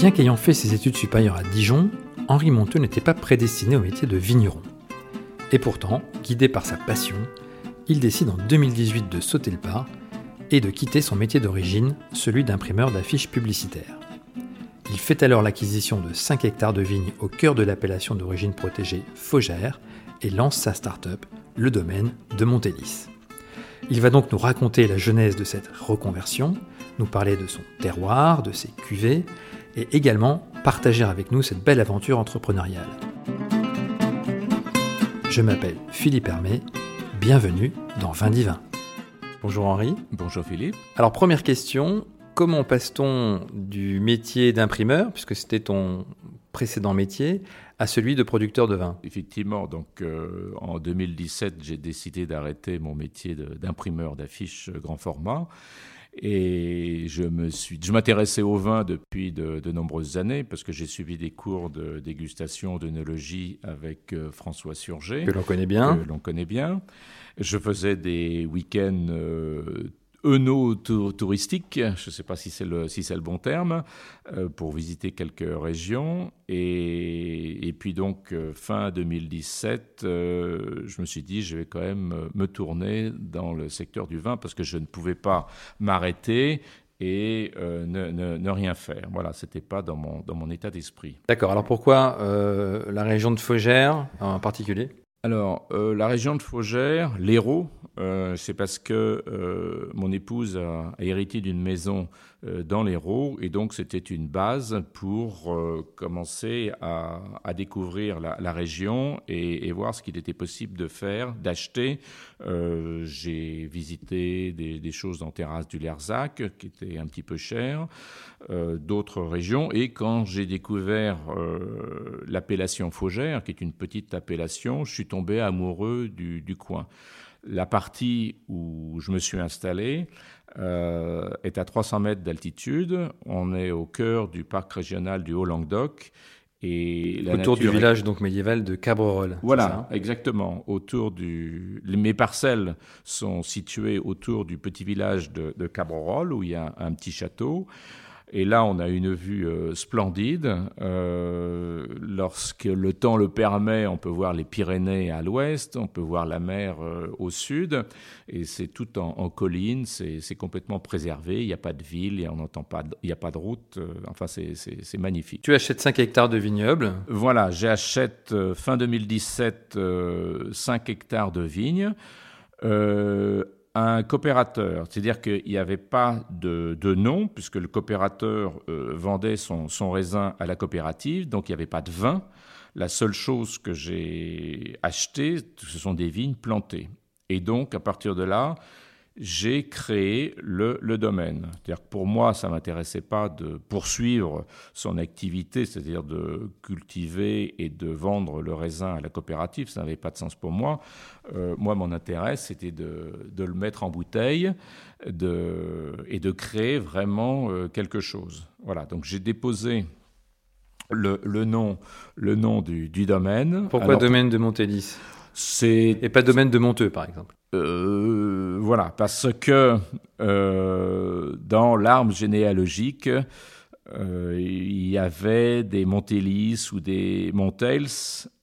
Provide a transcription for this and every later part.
Bien qu'ayant fait ses études supérieures à Dijon, Henri Monteux n'était pas prédestiné au métier de vigneron. Et pourtant, guidé par sa passion, il décide en 2018 de sauter le pas et de quitter son métier d'origine, celui d'imprimeur d'affiches publicitaires. Il fait alors l'acquisition de 5 hectares de vignes au cœur de l'appellation d'origine protégée Faugère et lance sa start-up, le domaine de Montélis. Il va donc nous raconter la genèse de cette reconversion, nous parler de son terroir, de ses cuvées, et également partager avec nous cette belle aventure entrepreneuriale. Je m'appelle Philippe Hermé, bienvenue dans Vin Divin. Bonjour Henri. Bonjour Philippe. Alors première question, comment passe-t-on du métier d'imprimeur, puisque c'était ton précédent métier, à celui de producteur de vin? Effectivement, donc euh, en 2017, j'ai décidé d'arrêter mon métier d'imprimeur d'affiches grand format et je me suis, je m'intéressais au vin depuis de, nombreuses années parce que j'ai suivi des cours de dégustation, d'œnologie avec euh, François Surgé. Que l'on connaît bien. Que l'on connaît bien. Je faisais des week-ends euh, euno-touristique, je ne sais pas si c'est le, bon terme, euh, pour visiter quelques régions. Et, puis donc, euh, fin 2017, euh, je me suis dit, je vais quand même me tourner dans le secteur du vin parce que je ne pouvais pas m'arrêter et ne, rien faire. Voilà, c'était pas dans mon, état d'esprit. D'accord, alors pourquoi la région de Faugère en particulier? Alors, la région de Faugère, l'Hérault, euh, c'est parce que euh, mon épouse a, hérité d'une maison euh, dans l'Hérault et donc c'était une base pour commencer à, découvrir la, région et, voir ce qu'il était possible de faire, d'acheter. J'ai visité des, choses dans Terrasse du Lerzac qui étaient un petit peu chères, d'autres régions et quand j'ai découvert l'appellation Faugère, qui est une petite appellation, je suis tombé amoureux du coin. La partie où je me suis installé euh, est à 300 mètres d'altitude. On est au cœur du parc régional du Haut-Languedoc. Et autour du village donc médiéval de Cabrerolle. Voilà, exactement. Autour du, mes parcelles sont situées autour du petit village de, de Cabrerolle où il y a un petit château. Et là, on a une vue euh, splendide. Euh, lorsque le temps le permet, on peut voir les Pyrénées à l'ouest, on peut voir la mer euh, au sud, et c'est tout en, en colline, c'est complètement préservé, il n'y a pas de ville, on n'entend pas, il n'y a pas de route, enfin c'est magnifique. Tu achètes 5 hectares de vignobles? Voilà, j'achète fin 2017 5 hectares de vignes un coopérateur, c'est-à-dire qu'il n'y avait pas de, nom, puisque le coopérateur euh, vendait son, son, raisin à la coopérative, donc il n'y avait pas de vin. La seule chose que j'ai acheté, ce sont des vignes plantées. Et donc, à partir de là, j'ai créé le, domaine. C'est-à-dire que pour moi, ça ne m'intéressait pas de poursuivre son activité, c'est-à-dire de cultiver et de vendre le raisin à la coopérative, ça n'avait pas de sens pour moi. Euh, moi, mon intérêt, c'était de, le mettre en bouteille et de créer vraiment euh, quelque chose. Voilà, donc j'ai déposé le, nom, le nom du, domaine. Pourquoi domaine de Montélis Et pas domaine de Monteux, par exemple? Euh, voilà, parce que euh, dans l'arbre généalogique, euh, il y avait des Montélis ou des Montels,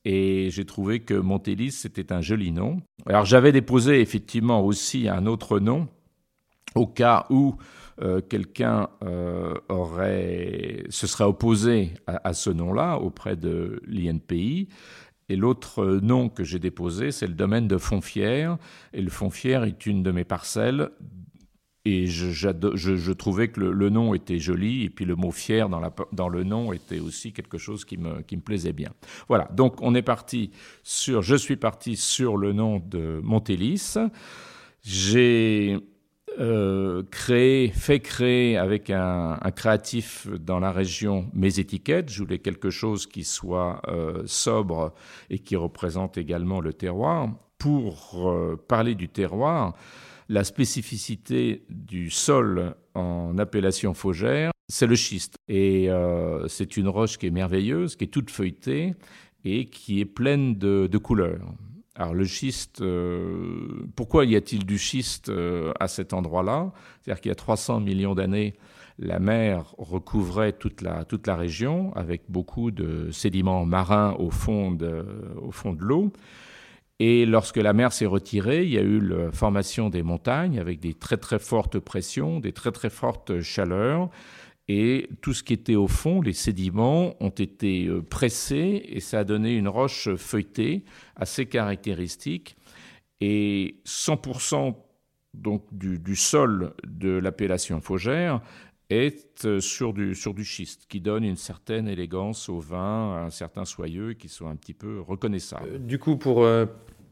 et j'ai trouvé que Montélis c'était un joli nom. Alors j'avais déposé effectivement aussi un autre nom, au cas où quelqu'un aurait se serait opposé à, à ce nom-là auprès de l'INPI. Et l'autre nom que j'ai déposé, c'est le domaine de Fontfière. Et le Fontfière est une de mes parcelles. Et je, trouvais que le, nom était joli, et puis le mot fier dans, le nom était aussi quelque chose qui me, qui me plaisait bien. Voilà, donc on est parti sur, je suis parti sur le nom de Montélis. J'ai euh, créé, fait créer avec un, créatif dans la région mes étiquettes. Je voulais quelque chose qui soit euh, sobre et qui représente également le terroir. Pour euh, parler du terroir, la spécificité du sol en appellation faugère, c'est le schiste. Et c'est une roche qui est merveilleuse, qui est toute feuilletée et qui est pleine de, de couleurs. Alors le schiste, euh, pourquoi y a-t-il du schiste euh, à cet endroit-là? C'est-à-dire qu'il y a 300 millions d'années, la mer recouvrait toute la, toute la région avec beaucoup de sédiments marins au fond de, au fond de l'eau. Et lorsque la mer s'est retirée, il y a eu la formation des montagnes avec des très très fortes pressions, des très très fortes chaleurs. Et tout ce qui était au fond, les sédiments, ont été euh, pressés et ça a donné une roche feuilletée assez caractéristique. Et 100% donc du, sol de l'appellation Faugère est euh, sur du, sur du schiste, qui donne une certaine élégance au vin, un certain soyeux, qui sont un petit peu reconnaissables. Euh, du coup, pour,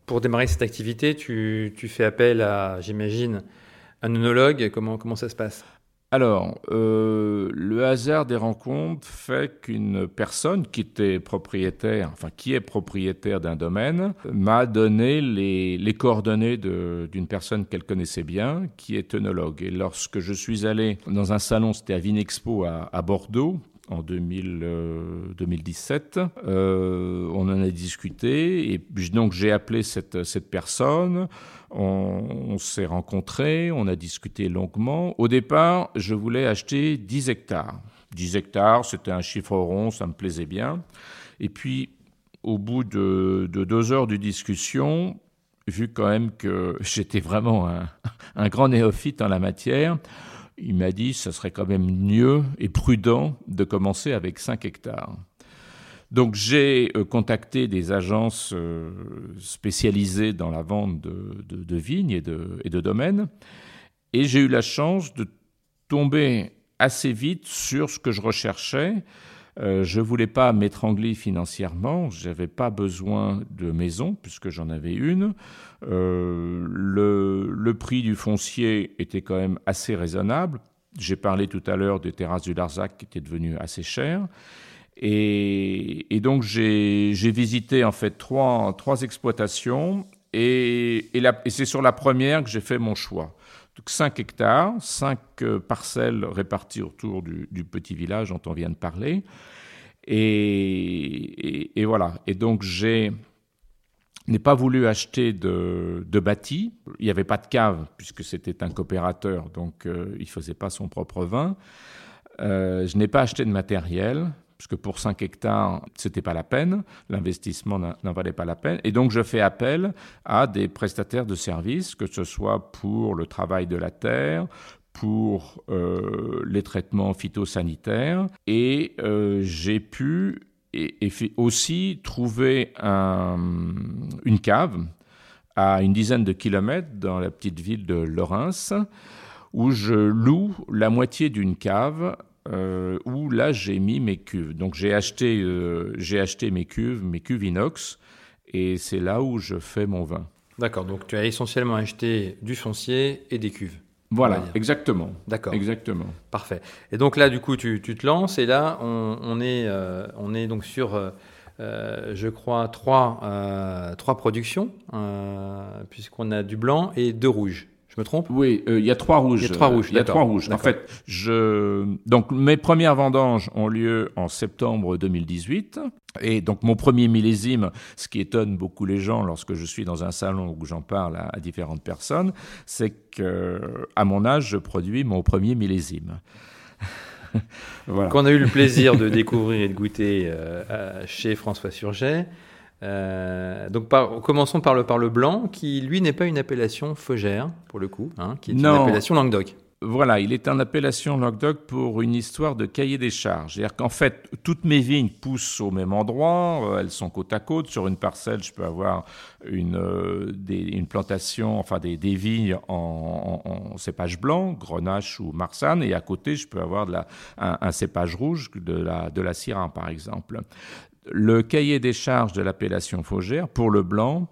pour démarrer cette activité, tu, tu fais appel à, j'imagine, un œnologue. Comment, comment ça se passe? Alors, euh, le hasard des rencontres fait qu'une personne qui était propriétaire, enfin qui est propriétaire d'un domaine, m'a donné les, coordonnées d'une personne qu'elle connaissait bien, qui est œnologue. Et lorsque je suis allé dans un salon, c'était à Vinexpo à, à Bordeaux, en 2017. Euh, euh, on en a discuté et donc j'ai appelé cette, personne. On, s'est rencontrés, on a discuté longuement. Au départ, je voulais acheter 10 hectares. 10 hectares, c'était un chiffre rond, ça me plaisait bien. Et puis, au bout de, deux heures de discussion, vu quand même que j'étais vraiment un grand néophyte en la matière, il m'a dit que ce serait quand même mieux et prudent de commencer avec 5 hectares. Donc j'ai euh, contacté des agences euh, spécialisées dans la vente de, vignes et de, et de domaines, et j'ai eu la chance de tomber assez vite sur ce que je recherchais, euh, je voulais pas m'étrangler financièrement, je n'avais pas besoin de maison puisque j'en avais une. Euh, le, prix du foncier était quand même assez raisonnable. J'ai parlé tout à l'heure des terrasses du Larzac qui étaient devenues assez chères. Et, donc j'ai visité en fait trois, trois exploitations et c'est sur la première que j'ai fait mon choix. 5 hectares, 5 euh, parcelles réparties autour du, petit village dont on vient de parler. Et, voilà. Et donc, j'ai n'ai pas voulu acheter de, de, bâti. Il n'y avait pas de cave, puisque c'était un coopérateur, donc euh, il ne faisait pas son propre vin. Euh, je n'ai pas acheté de matériel puisque pour 5 hectares, ce n'était pas la peine, l'investissement n'en valait pas la peine. Et donc, je fais appel à des prestataires de services, que ce soit pour le travail de la terre, pour euh, les traitements phytosanitaires. Et euh, j'ai pu et, aussi trouver une cave à une dizaine de kilomètres dans la petite ville de Lorens, où je loue la moitié d'une cave euh, où là j'ai mis mes cuves. Donc j'ai acheté, euh, j'ai acheté mes cuves, mes cuves inox, et c'est là où je fais mon vin. D'accord, donc tu as essentiellement acheté du foncier et des cuves. Voilà, exactement. D'accord. Exactement. Parfait. Et donc là, du coup, tu, tu te lances, et là, on, on est, euh, on est donc sur, je crois, trois, trois productions, puisqu'on a du blanc et deux rouges. Je me trompe? Oui, euh, il y a trois rouges. Il y a trois rouges. Il y a trois rouges. En fait, je donc mes premières vendanges ont lieu en septembre 2018 et donc mon premier millésime, ce qui étonne beaucoup les gens lorsque je suis dans un salon où j'en parle à, différentes personnes, c'est que à mon âge, je produis mon premier millésime. voilà. Qu'on a eu le plaisir de découvrir et de goûter euh, chez François Surget. Euh, donc commençons par le, par le blanc, qui lui n'est pas une appellation Faugère, pour le coup, hein, qui est une appellation Languedoc. Voilà, il est en appellation Languedoc pour une histoire de cahier des charges. C'est-à-dire qu'en fait, toutes mes vignes poussent au même endroit, euh, elles sont côte à côte. Sur une parcelle, je peux avoir une, euh, une plantation, enfin des, des vignes en, cépage blanc, Grenache ou Marsanne, et à côté, je peux avoir de la, un, cépage rouge, de la, de la Syrah, par exemple le cahier des charges de l'appellation Faugère, pour le blanc,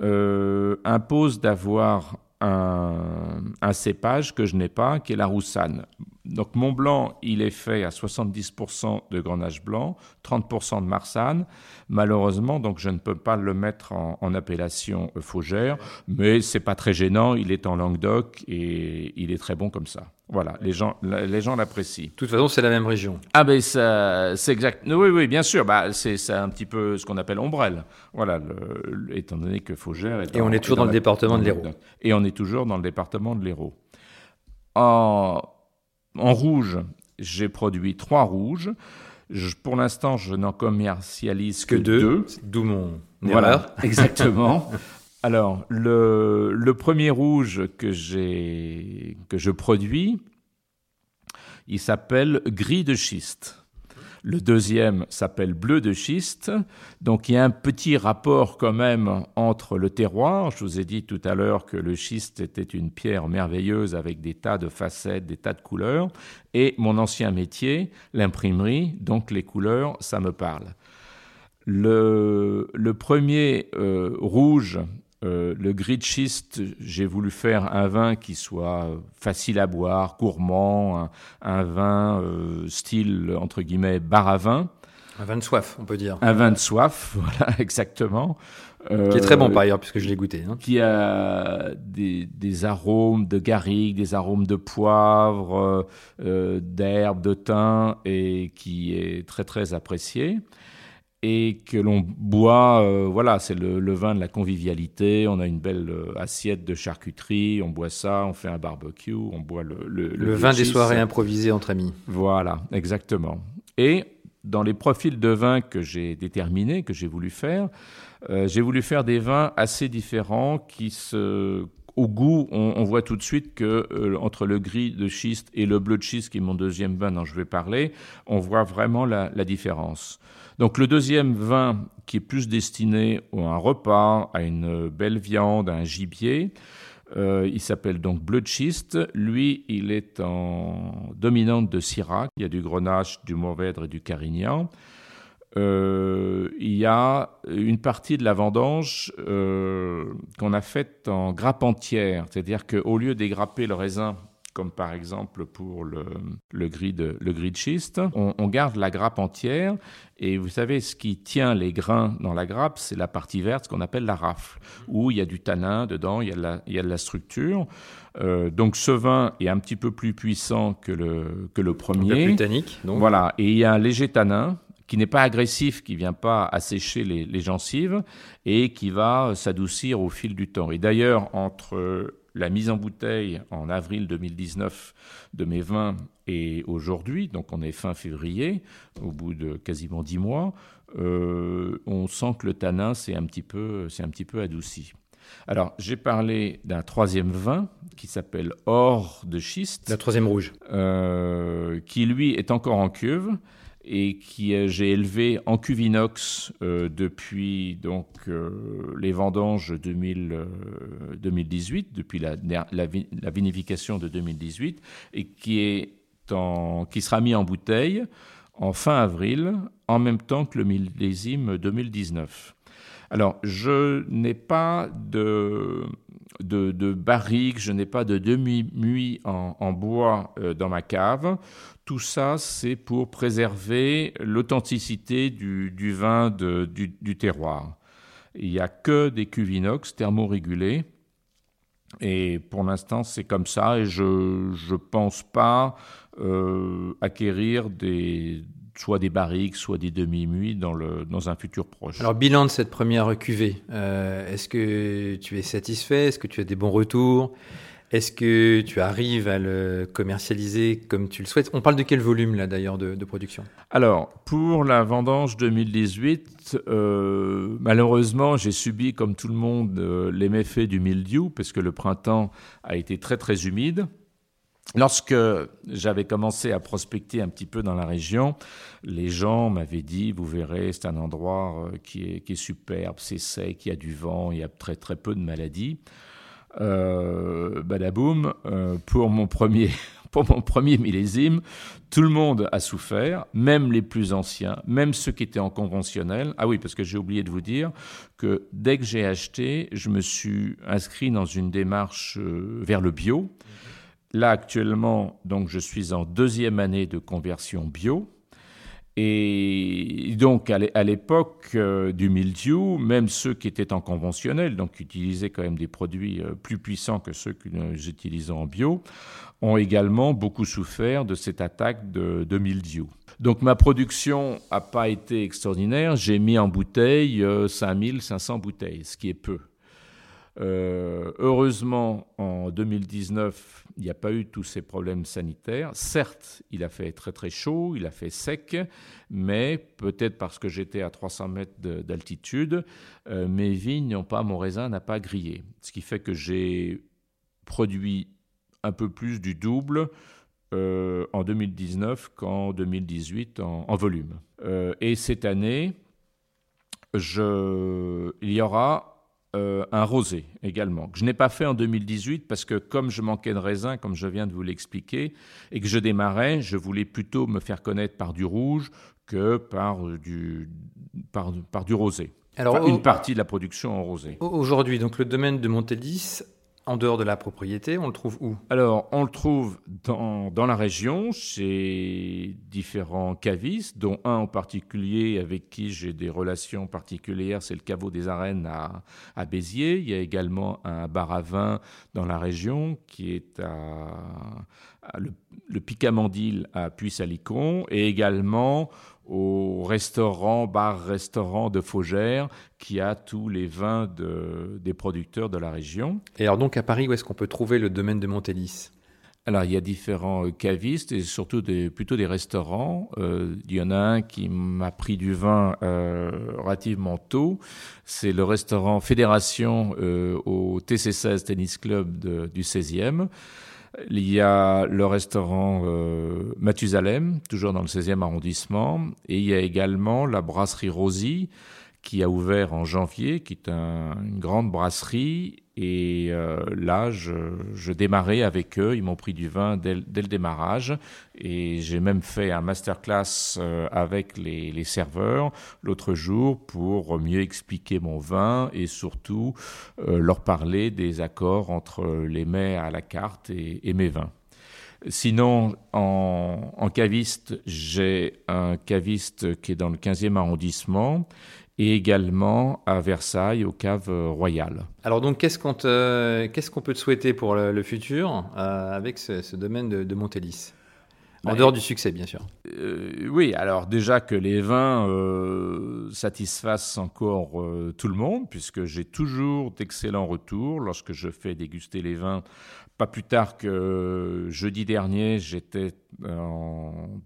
euh, impose d'avoir un, cépage que je n'ai pas, qui est la roussanne. Donc mon blanc, il est fait à 70% de grenache blanc, 30% de marsanne. Malheureusement, donc je ne peux pas le mettre en, appellation faugère, mais c'est pas très gênant. Il est en Languedoc et il est très bon comme ça. Voilà, les gens, les gens l'apprécient. De toute façon, c'est la même région. Ah ben c'est exact. Oui, oui, bien sûr. Bah, c'est un petit peu ce qu'on appelle ombrelle. Voilà, étant donné que Faugère est. Et on est toujours dans, le département de l'Hérault. Et on est toujours dans le département de l'Hérault. En En rouge, j'ai produit trois rouges. pour l'instant, je n'en commercialise que, deux. D'où mon voilà, exactement. Alors, le, premier rouge que, que je produis, il s'appelle gris de schiste. Le deuxième s'appelle bleu de schiste. Donc il y a un petit rapport quand même entre le terroir. Je vous ai dit tout à l'heure que le schiste était une pierre merveilleuse avec des tas de facettes, des tas de couleurs. Et mon ancien métier, l'imprimerie, donc les couleurs, ça me parle. Le, le premier euh, rouge euh, le gris de schiste, j'ai voulu faire un vin qui soit facile à boire, gourmand, un, vin euh, style, entre guillemets, bar à vin. Un vin de soif, on peut dire. Un vin de soif, voilà, exactement. qui est très bon par ailleurs, puisque je l'ai goûté. Hein. Qui a des, arômes de garrigue, des arômes de poivre, euh, d'herbe, de thym, et qui est très très apprécié et que l'on boit, euh, voilà, c'est le, vin de la convivialité, on a une belle euh, assiette de charcuterie, on boit ça, on fait un barbecue, on boit le... Le, vin des soirées improvisées entre amis. Voilà, exactement. Et dans les profils de vins que j'ai déterminés, que j'ai voulu faire, euh, j'ai voulu faire des vins assez différents qui se au goût, on, voit tout de suite que entre le gris de schiste et le bleu de schiste, qui est mon deuxième vin dont je vais parler, on voit vraiment la, la différence. Donc le deuxième vin qui est plus destiné à un repas, à une belle viande, à un gibier, euh, il s'appelle donc Bleu de Schiste. Lui, il est en dominante de Syrah. Il y a du Grenache, du Mourvèdre et du Carignan. Euh, il y a une partie de la vendange euh, qu'on a faite en grappe entière, c'est-à-dire qu'au lieu d'égrapper le raisin comme par exemple pour le, le, gris, de, le gris de schiste. On, garde la grappe entière et vous savez, ce qui tient les grains dans la grappe, c'est la partie verte, ce qu'on appelle la rafle, où il y a du tanin dedans, il y a de la, il y a de la structure. Euh, donc ce vin est un petit peu plus puissant que le, que le premier. Un peu plus tannique. Donc. Voilà, et il y a un léger tanin qui n'est pas agressif, qui vient pas assécher les, les gencives et qui va s'adoucir au fil du temps. Et d'ailleurs, entre la mise en bouteille en avril 2019 de mes vins et aujourd'hui, donc on est fin février, au bout de quasiment dix mois, euh, on sent que le tanin s'est un petit peu, c'est un petit peu adouci. Alors, j'ai parlé d'un troisième vin qui s'appelle Or de schiste. La troisième rouge. Euh, qui, lui, est encore en cuve et qui euh, j'ai élevé en cuvinox euh, depuis donc euh, les vendanges 2000, 2018, depuis la, vinification de 2018, et qui, est qui sera mis en bouteille en fin avril, en même temps que le millésime 2019. Alors, je n'ai pas de, barrique, je n'ai pas de demi-muit en, bois dans ma cave. Tout ça, c'est pour préserver l'authenticité du, vin du, terroir. Il n'y a que des cuves inox thermorégulées. Et pour l'instant, c'est comme ça. Et je ne pense pas euh, acquérir des, soit des barriques, soit des demi-muits dans, dans un futur proche. Alors, bilan de cette première cuvée. Euh, est-ce que tu es satisfait? Est-ce que tu as des bons retours? Est-ce que tu arrives à le commercialiser comme tu le souhaites? On parle de quel volume là d'ailleurs de, production? Alors pour la vendange 2018, euh, malheureusement j'ai subi comme tout le monde euh, les méfaits du mildiou parce que le printemps a été très très humide. Lorsque j'avais commencé à prospecter un petit peu dans la région, les gens m'avaient dit, vous verrez, c'est un endroit euh, qui est, superbe, c'est sec, il y a du vent, il y a très très peu de maladies euh, badaboum, euh, pour mon premier pour mon premier millésime, tout le monde a souffert, même les plus anciens, même ceux qui étaient en conventionnel. Ah oui, parce que j'ai oublié de vous dire que dès que j'ai acheté, je me suis inscrit dans une démarche euh, vers le bio. Là, actuellement, je suis en deuxième année de conversion bio. Et donc, à l'époque euh, du mildiou, même ceux qui étaient en conventionnel, donc qui utilisaient quand même des produits euh, plus puissants que ceux que nous utilisons en bio, ont également beaucoup souffert de cette attaque de, de mildiou. Donc, ma production n'a pas été extraordinaire. J'ai mis en bouteille 5500 euh, bouteilles, ce qui est peu. Euh, heureusement, en 2019, il n'y a pas eu tous ces problèmes sanitaires. Certes, il a fait très très chaud, il a fait sec, mais peut-être parce que j'étais à 300 mètres d'altitude, euh, mes vignes n'ont pas, mon raisin n'a pas grillé. Ce qui fait que j'ai produit un peu plus du double euh, en 2019 qu'en 2018 en, volume. et cette année, il y aura euh, un rosé également, que je n'ai pas fait en 2018 parce que comme je manquais de raisin, comme je viens de vous l'expliquer, et que je démarrais, je voulais plutôt me faire connaître par du rouge que par du, par, du rosé. Alors, une partie de la production en rosé. Aujourd'hui, donc le domaine de Montélis en dehors de la propriété, on le trouve où? Alors, on le trouve dans, dans, la région, chez différents cavistes, dont un en particulier avec qui j'ai des relations particulières, c'est le caveau des arènes à, à, Béziers. Il y a également un bar à vin dans la région qui est à, le, Picamandil à Puy-Salicon et également au restaurant, bar-restaurant de Faugère, qui a tous les vins des producteurs de la région. Et alors donc à Paris, où est-ce qu'on peut trouver le domaine de Montélis? Alors, il y a différents euh, cavistes et surtout des, plutôt des restaurants. Euh, il y en a un qui m'a pris du vin euh, relativement tôt. C'est le restaurant Fédération au TC16 Tennis Club du 16e. Il y a le restaurant euh, Mathusalem, toujours dans le 16e arrondissement, et il y a également la brasserie Rosy, qui a ouvert en janvier, qui est une grande brasserie. Et euh, là, je, démarrais avec eux. Ils m'ont pris du vin dès, le démarrage. Et j'ai même fait un masterclass euh, avec les, serveurs l'autre jour pour mieux expliquer mon vin et surtout euh, leur parler des accords entre les mets à la carte et, mes vins. Sinon, en, en caviste, j'ai un caviste qui est dans le 15e arrondissement et également à Versailles, aux caves royales. Alors donc, qu'est-ce qu'on qu'est-ce qu'on peut te souhaiter pour le, futur euh, avec ce, domaine de, de Montélis? En bah, dehors du succès, bien sûr. Euh, oui, alors déjà que les vins euh, satisfassent encore tout le monde, puisque j'ai toujours d'excellents retours lorsque je fais déguster les vins pas plus tard que jeudi dernier, j'étais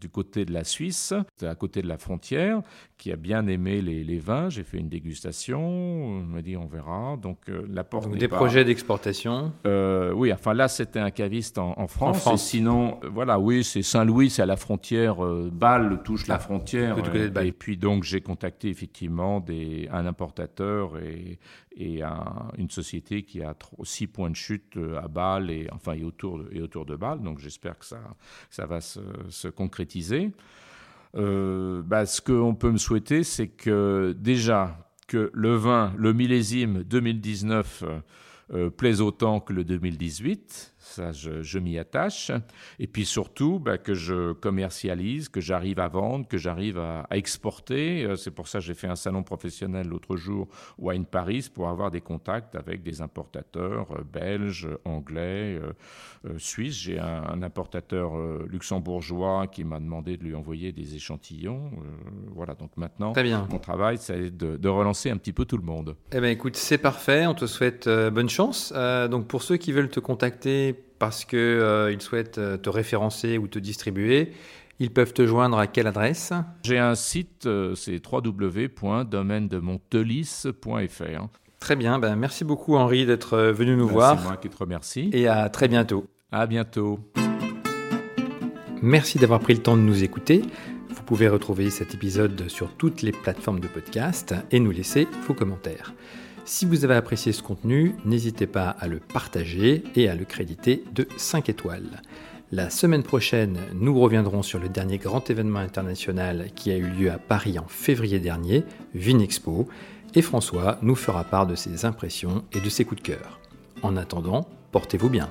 du côté de la Suisse, à côté de la frontière, qui a bien aimé les, vins. J'ai fait une dégustation, on m'a dit on verra. Donc euh, la porte. des projets d'exportation. Euh, oui, enfin là c'était un caviste en, France. En France. sinon, euh, voilà, oui, c'est Saint-Louis, c'est à la frontière. Bâle touche la ah, frontière. Et puis donc j'ai contacté effectivement des, un importateur et, et une société qui a six points de chute à Bâle et enfin et autour de, autour de Bâle. Donc j'espère que ça, ça va se, concrétiser. Euh, bah, ce qu'on peut me souhaiter, c'est que déjà que le vin, le millésime 2019 euh, plaise autant que le 2018 ça je, m'y attache. Et puis surtout, bah, que je commercialise, que j'arrive à vendre, que j'arrive à, exporter. Euh, c'est pour ça que j'ai fait un salon professionnel l'autre jour, Wine Paris, pour avoir des contacts avec des importateurs euh, belges, anglais, euh, suisses. J'ai un, importateur luxembourgeois qui m'a demandé de lui envoyer des échantillons. voilà, donc maintenant, mon travail, c'est de, de, relancer un petit peu tout le monde. Eh bien écoute, c'est parfait. On te souhaite bonne chance. donc pour ceux qui veulent te contacter parce qu'ils euh, souhaitent euh, te référencer ou te distribuer, ils peuvent te joindre à quelle adresse? J'ai un site, euh, c'est www.domaine-de-montelis.fr. Très bien, ben merci beaucoup Henri d'être venu nous ben, voir. C'est moi qui te remercie. Et à très bientôt. À bientôt. Merci d'avoir pris le temps de nous écouter. Vous pouvez retrouver cet épisode sur toutes les plateformes de podcast et nous laisser vos commentaires. Si vous avez apprécié ce contenu, n'hésitez pas à le partager et à le créditer de 5 étoiles. La semaine prochaine, nous reviendrons sur le dernier grand événement international qui a eu lieu à Paris en février dernier, Vinexpo, et François nous fera part de ses impressions et de ses coups de cœur. En attendant, portez-vous bien.